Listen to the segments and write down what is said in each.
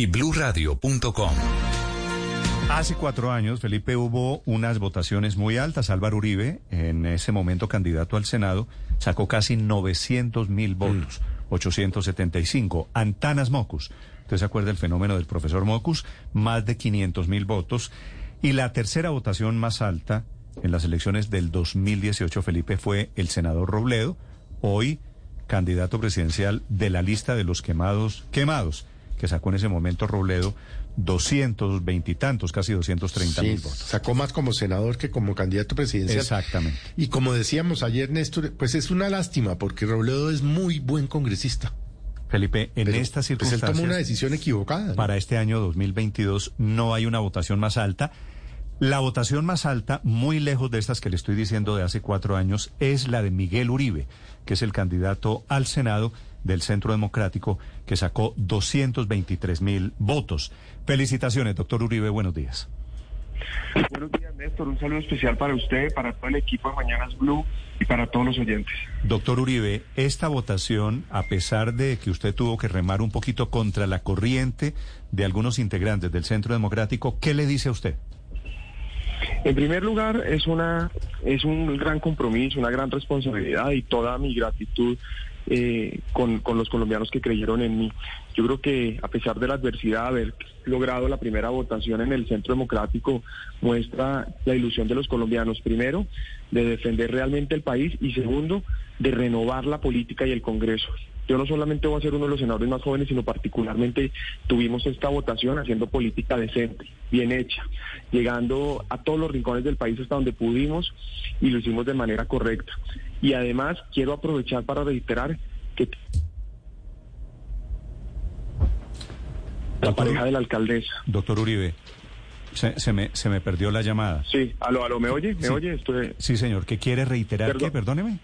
y bluradio.com. Hace cuatro años, Felipe, hubo unas votaciones muy altas. Álvaro Uribe, en ese momento candidato al Senado, sacó casi 900 mil votos, 875. Antanas Mocus, usted se acuerda del fenómeno del profesor Mocus, más de 500 mil votos. Y la tercera votación más alta en las elecciones del 2018, Felipe, fue el senador Robledo, hoy candidato presidencial de la lista de los quemados, quemados, que sacó en ese momento Robledo 220 y tantos, casi 230 mil votos. Sacó más como senador que como candidato presidencial. Exactamente. Y como decíamos ayer, Néstor, pues es una lástima porque Robledo es muy buen congresista. Felipe, en estas circunstancias... Pues él tomó una decisión equivocada. ¿no? Para este año 2022 no hay una votación más alta. La votación más alta, muy lejos de estas que le estoy diciendo de hace cuatro años, es la de Miguel Uribe, que es el candidato al Senado del Centro Democrático, que sacó 223 mil votos. Felicitaciones, doctor Uribe, buenos días. Buenos días, Néstor. Un saludo especial para usted, para todo el equipo de Mañanas Blue y para todos los oyentes. Doctor Uribe, esta votación, a pesar de que usted tuvo que remar un poquito contra la corriente de algunos integrantes del Centro Democrático, ¿qué le dice a usted? En primer lugar, es una es un gran compromiso, una gran responsabilidad y toda mi gratitud eh, con, con, los colombianos que creyeron en mí. Yo creo que a pesar de la adversidad, haber logrado la primera votación en el Centro Democrático muestra la ilusión de los colombianos, primero, de defender realmente el país y segundo, de renovar la política y el Congreso. Yo no solamente voy a ser uno de los senadores más jóvenes, sino particularmente tuvimos esta votación haciendo política decente, bien hecha, llegando a todos los rincones del país hasta donde pudimos y lo hicimos de manera correcta. Y además quiero aprovechar para reiterar que la pareja de la alcaldesa. Doctor Uribe, se, se, me, se me perdió la llamada. Sí, aló, aló, ¿me oye? ¿Me sí. oye? Estoy... Sí, señor, ¿qué quiere reiterar? Perdón. ¿Qué? Perdóneme.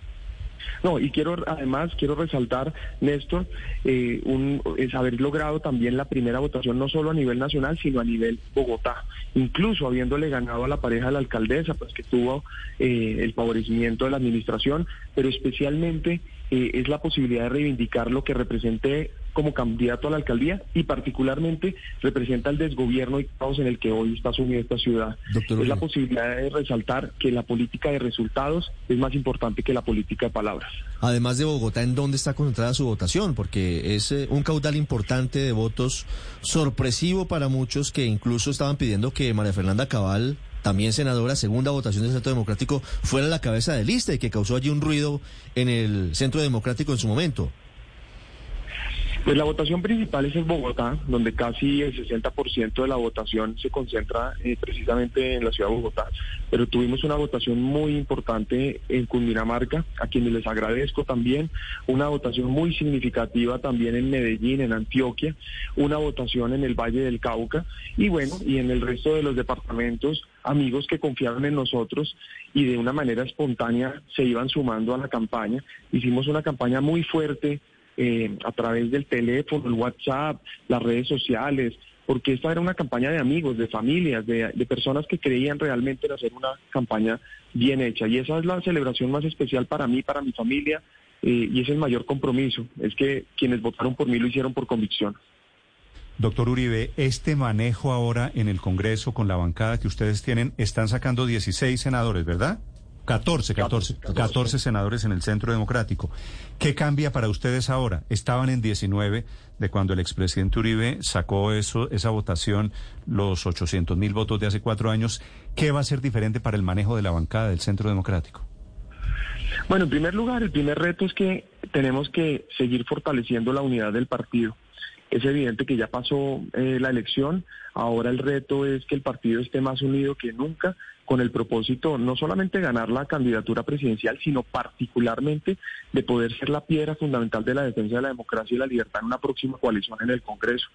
No, y quiero además, quiero resaltar, Néstor, eh, un, es haber logrado también la primera votación no solo a nivel nacional, sino a nivel Bogotá, incluso habiéndole ganado a la pareja de la alcaldesa, pues que tuvo eh, el favorecimiento de la administración, pero especialmente eh, es la posibilidad de reivindicar lo que representé como candidato a la alcaldía y particularmente representa el desgobierno y caos en el que hoy está sumida esta ciudad. Doctor es la posibilidad de resaltar que la política de resultados es más importante que la política de palabras. Además de Bogotá, ¿en dónde está concentrada su votación? Porque es eh, un caudal importante de votos sorpresivo para muchos que incluso estaban pidiendo que María Fernanda Cabal, también senadora, segunda votación del Centro Democrático, fuera la cabeza de lista y que causó allí un ruido en el Centro Democrático en su momento. Pues la votación principal es en Bogotá, donde casi el 60% de la votación se concentra eh, precisamente en la ciudad de Bogotá. Pero tuvimos una votación muy importante en Cundinamarca, a quienes les agradezco también, una votación muy significativa también en Medellín, en Antioquia, una votación en el Valle del Cauca y bueno, y en el resto de los departamentos, amigos que confiaron en nosotros y de una manera espontánea se iban sumando a la campaña. Hicimos una campaña muy fuerte eh, a través del teléfono, el WhatsApp, las redes sociales, porque esta era una campaña de amigos, de familias, de, personas que creían realmente en hacer una campaña bien hecha. Y esa es la celebración más especial para mí, para mi familia, eh, y es el mayor compromiso, es que quienes votaron por mí lo hicieron por convicción. Doctor Uribe, este manejo ahora en el Congreso con la bancada que ustedes tienen, están sacando 16 senadores, ¿verdad? 14, 14, 14, 14 senadores en el Centro Democrático. ¿Qué cambia para ustedes ahora? Estaban en 19 de cuando el expresidente Uribe sacó eso, esa votación, los 800 mil votos de hace cuatro años. ¿Qué va a ser diferente para el manejo de la bancada del Centro Democrático? Bueno, en primer lugar, el primer reto es que tenemos que seguir fortaleciendo la unidad del partido. Es evidente que ya pasó eh, la elección, ahora el reto es que el partido esté más unido que nunca con el propósito no solamente de ganar la candidatura presidencial, sino particularmente de poder ser la piedra fundamental de la defensa de la democracia y la libertad en una próxima coalición en el Congreso.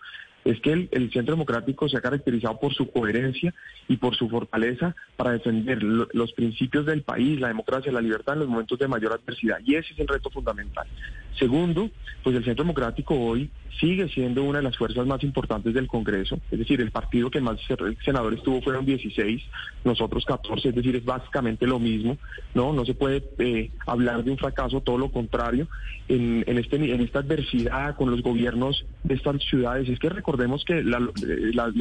Es que el, Centro Democrático se ha caracterizado por su coherencia y por su fortaleza para defender lo, los principios del país, la democracia, la libertad en los momentos de mayor adversidad. Y ese es el reto fundamental. Segundo, pues el Centro Democrático hoy sigue siendo una de las fuerzas más importantes del Congreso, es decir, el partido que más senadores tuvo fueron 16, nosotros 14, es decir, es básicamente lo mismo, ¿no? No se puede eh, hablar de un fracaso, todo lo contrario, en, este, en esta adversidad con los gobiernos de estas ciudades. Es que recordemos que la,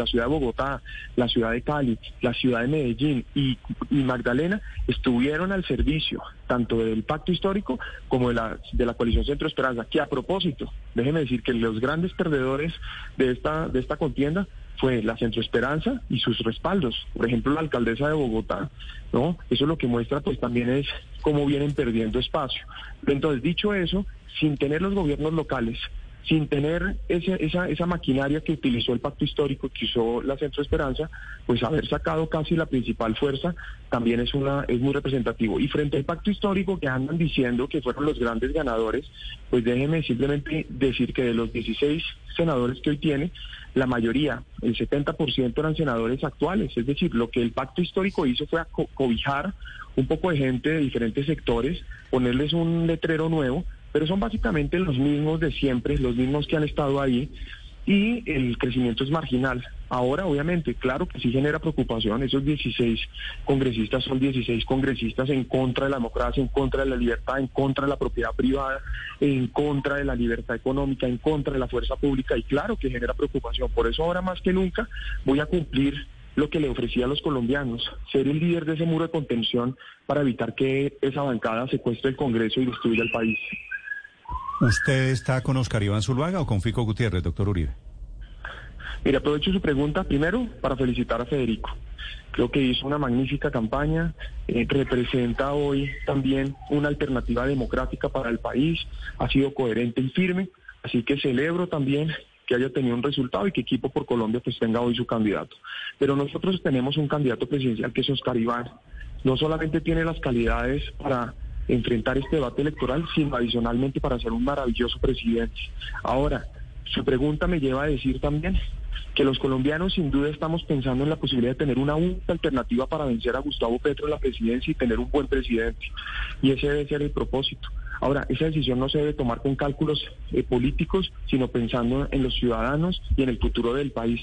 ciudad de Bogotá, la ciudad de Cali, la ciudad de Medellín y, y Magdalena estuvieron al servicio tanto del pacto histórico como de la, de la coalición Centro Esperanza, que a propósito, déjeme decir que los grandes perdedores de esta, de esta contienda fue la Centro Esperanza y sus respaldos. Por ejemplo, la alcaldesa de Bogotá, ¿no? Eso lo que muestra pues también es cómo vienen perdiendo espacio. Entonces, dicho eso, sin tener los gobiernos locales sin tener esa, esa maquinaria que utilizó el pacto histórico, que usó la Centro Esperanza, pues haber sacado casi la principal fuerza también es, una, es muy representativo. Y frente al pacto histórico que andan diciendo que fueron los grandes ganadores, pues déjenme simplemente decir que de los 16 senadores que hoy tiene, la mayoría, el 70% eran senadores actuales. Es decir, lo que el pacto histórico hizo fue cobijar un poco de gente de diferentes sectores, ponerles un letrero nuevo pero son básicamente los mismos de siempre, los mismos que han estado ahí y el crecimiento es marginal. Ahora, obviamente, claro que sí genera preocupación. Esos 16 congresistas son 16 congresistas en contra de la democracia, en contra de la libertad, en contra de la propiedad privada, en contra de la libertad económica, en contra de la fuerza pública y claro que genera preocupación. Por eso ahora más que nunca voy a cumplir lo que le ofrecía a los colombianos, ser el líder de ese muro de contención para evitar que esa bancada secuestre el Congreso y destruya el país. ¿Usted está con Oscar Iván Zuluaga o con Fico Gutiérrez, doctor Uribe? Mire, aprovecho su pregunta primero para felicitar a Federico. Creo que hizo una magnífica campaña, eh, representa hoy también una alternativa democrática para el país, ha sido coherente y firme, así que celebro también que haya tenido un resultado y que Equipo por Colombia pues tenga hoy su candidato. Pero nosotros tenemos un candidato presidencial que es Oscar Iván. No solamente tiene las calidades para enfrentar este debate electoral, sino adicionalmente para ser un maravilloso presidente. Ahora, su pregunta me lleva a decir también que los colombianos sin duda estamos pensando en la posibilidad de tener una única alternativa para vencer a Gustavo Petro en la presidencia y tener un buen presidente. Y ese debe ser el propósito. Ahora, esa decisión no se debe tomar con cálculos eh, políticos, sino pensando en los ciudadanos y en el futuro del país.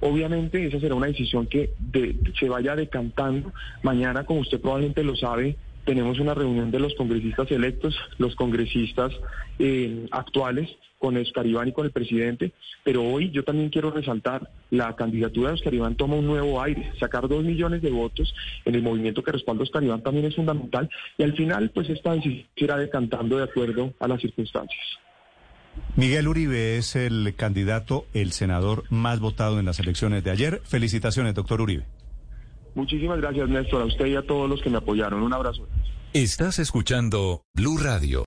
Obviamente esa será una decisión que se vaya decantando. Mañana, como usted probablemente lo sabe, tenemos una reunión de los congresistas electos, los congresistas eh, actuales, con Oscar y con el presidente, pero hoy yo también quiero resaltar, la candidatura de Oscar toma un nuevo aire, sacar dos millones de votos en el movimiento que respalda Oscar Iván también es fundamental y al final pues esta decisión irá decantando de acuerdo a las circunstancias. Miguel Uribe es el candidato, el senador más votado en las elecciones de ayer. Felicitaciones, doctor Uribe. Muchísimas gracias, Néstor, a usted y a todos los que me apoyaron. Un abrazo. Estás escuchando Blue Radio.